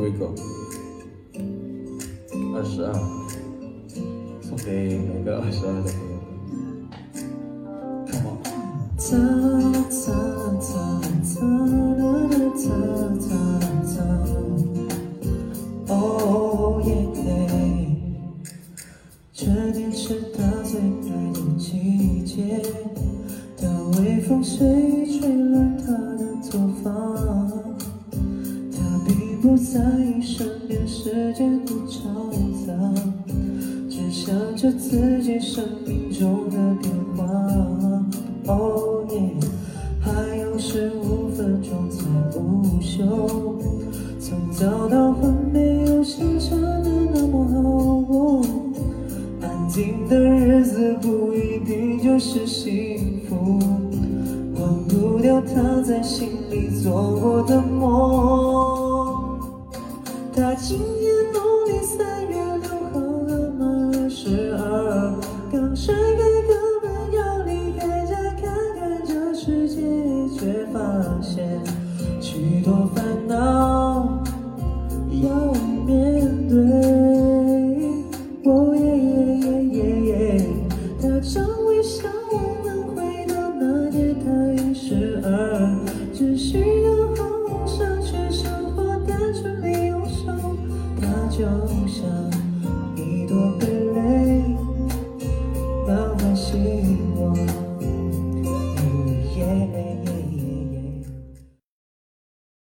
Here we go，二十二，送给每个二十二的朋友。Come on，季节，当微风随意吹乱他在意身边世界的嘈杂，只想着自己生命中的变化。哦耶，还有十五分钟才午休，从早到晚没有想象的那么好过。安静的日子不一定就是幸福，忘不掉他在心里做过的梦。他今年农历三月六号刚满二十二，刚甩开课本要离开家看看这世界，却发现许多烦恼要面对。哦耶耶耶耶耶，他常微笑，我们回到那年他已十二，只需就像一朵蓓蕾满怀希望。